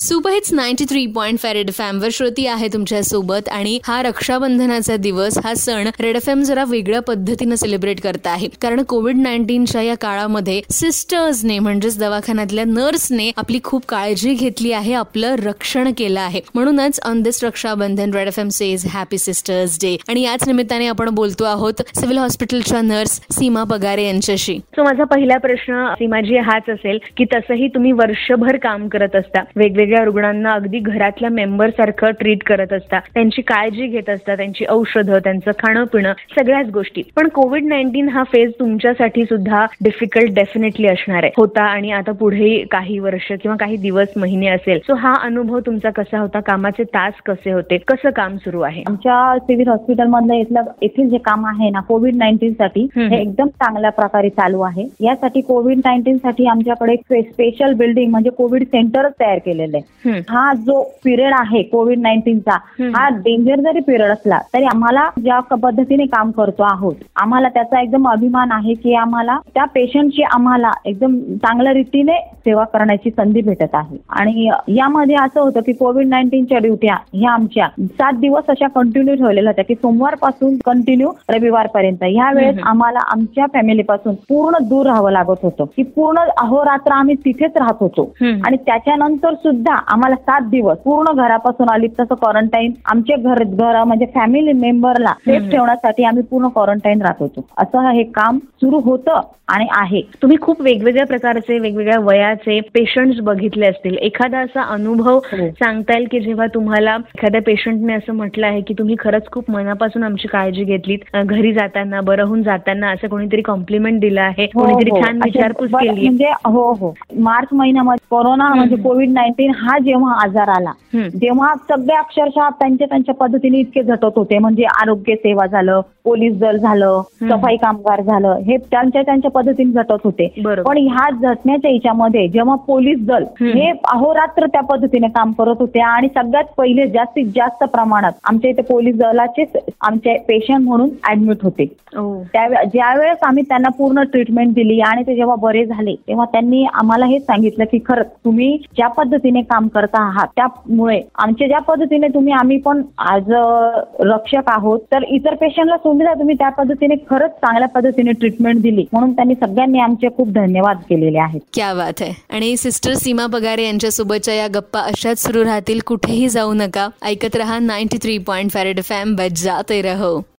Superhits ninety three point five red F वर श्रोती आहे तुमच्यासोबत आणि हा रक्षाबंधनाचा दिवस हा सण रेड एफ एम जरा वेगळ्या पद्धतीनं सेलिब्रेट करत आहे. कारण कोविड नाईन्टीनच्या या काळामध्ये सिस्टर्सने म्हणजेच दवाखान्यातल्या नर्सने आपली खूप काळजी घेतली आहे आपलं रक्षण केलं आहे. म्हणूनच on this Rakshabandhan red F M says happy sisters day आणि याच निमित्ताने आपण बोलतो आहोत सिव्हिल हॉस्पिटलच्या नर्स सीमा पगारे यांच्याशी. सो माझा पहिला प्रश्न सीमाजी हाच असेल की तसंही तुम्ही वर्षभर काम करत असता. वेगवेगळ्या रुग्णांना अगदी घरातल्या मेंबर सारखं ट्रीट करत असता त्यांची काळजी घेत असता त्यांची औषधं त्यांचं खाणं पिणं सगळ्याच गोष्टी. पण कोविड नाईन्टीन हा फेज तुमच्यासाठी सुद्धा डिफिकल्ट डेफिनेटली असणार आहे. होता आणि आता पुढे काही वर्ष किंवा काही दिवस महिने असेल. सो हा अनुभव तुमचा कसा होता? कामाचे तास कसे होते? कसं काम सुरू आहे? आमच्या सिव्हिल हॉस्पिटल मधलं इथलं येथील जे काम आहे ना कोविड नाईन्टीन साठी. हे एकदम चांगल्या प्रकारे चालू आहे. यासाठी कोविड नाईन्टीन साठी आमच्याकडे स्पेशल बिल्डिंग म्हणजे कोविड सेंटरच तयार केलेलं हम्म. हा जो पिरियड आहे कोविड नाईन्टीनचा. हा डेंजर जरी पिरियड असला तरी आम्हाला ज्या पद्धतीने काम करतो आहोत आम्हाला त्याचा एकदम अभिमान आहे की आम्हाला त्या पेशंटची आम्हाला एकदम चांगल्या रीतीने सेवा करण्याची संधी भेटत आहे आणि यामध्ये असं होतं की कोविड नाईन्टीनच्या ड्युट्या ह्या आमच्या सात दिवस अशा कंटिन्यू ठेवलेल्या होत्या की सोमवारपासून कंटिन्यू रविवारपर्यंत ह्या वेळेस. आम्हाला आमच्या फॅमिलीपासून पूर्ण दूर राहावं लागत होतं की पूर्ण अहोरात्र आम्ही तिथेच राहत होतो. आणि त्याच्यानंतर सुद्धा आम्हाला सात दिवस पूर्ण घरापासून आली तसं क्वारंटाईन आमच्या घर घर म्हणजे फॅमिली मेंबरला सेफ. ठेवण्यासाठी आम्ही पूर्ण क्वारंटाईन राहत होतो. असं हे काम सुरू होतं आणि आहे. तुम्ही खूप वेगवेगळ्या प्रकारचे वेगवेगळ्या वयाचे पेशंट्स बघितले असतील. एखादा असा अनुभव हो. सांगता येईल की जेव्हा तुम्हाला एखाद्या पेशंटने असं म्हटलं आहे की तुम्ही खरंच खूप मनापासून आमची काळजी घेतलीत घरी जाताना बरं होऊन जाताना असं कोणीतरी कॉम्प्लिमेंट दिलं आहे हो, कोणीतरी हो. छान विचारपूस केली म्हणजे हो हो. मार्च महिन्यामध्ये कोरोना म्हणजे कोविड नाईन्टीन हा जेव्हा आजार आला. जेव्हा सगळे अक्षरशः त्यांच्या त्यांच्या पद्धतीने इतके झटत होते म्हणजे आरोग्य सेवा झालं पोलीस दल झालं. सफाई कामगार झालं हे त्यांच्या त्यांच्या पद्धतीने झटत होते. पण ह्या झटण्याच्या याच्यामध्ये जेव्हा पोलीस दल. हे अहोरात्र त्या पद्धतीने काम करत होते आणि सगळ्यात पहिले जास्तीत जास्त प्रमाणात आमच्या इथे पोलीस दलाचेच आमचे पेशंट म्हणून ऍडमिट होते ज्यावेळेस आम्ही त्यांना पूर्ण ट्रीटमेंट दिली आणि ते जेव्हा बरे झाले तेव्हा त्यांनी आम्हाला हेच सांगितलं की खरंच तुम्ही ज्या पद्धतीने काम करता आहात. त्यामुळे आमच्या ज्या पद्धतीने तुम्ही आम्ही पण आज रक्षक आहोत तर इतर पेशंटला सुविधा तुम्ही त्या पद्धतीने खरंच चांगल्या पद्धतीने ट्रीटमेंट दिली. म्हणून त्यांनी सगळ्यांनी आमचे खूप धन्यवाद केलेले आहेत. क्या बात आहे आणि सिस्टर सीमा बगारे यांच्यासोबतच्या या गप्पा अशाच सुरू राहतील कुठेही जाऊ नका. ऐकत रहा नाईन्टी थ्री पॉईंट फॅरेड फॅम एफ एम बजाते रहो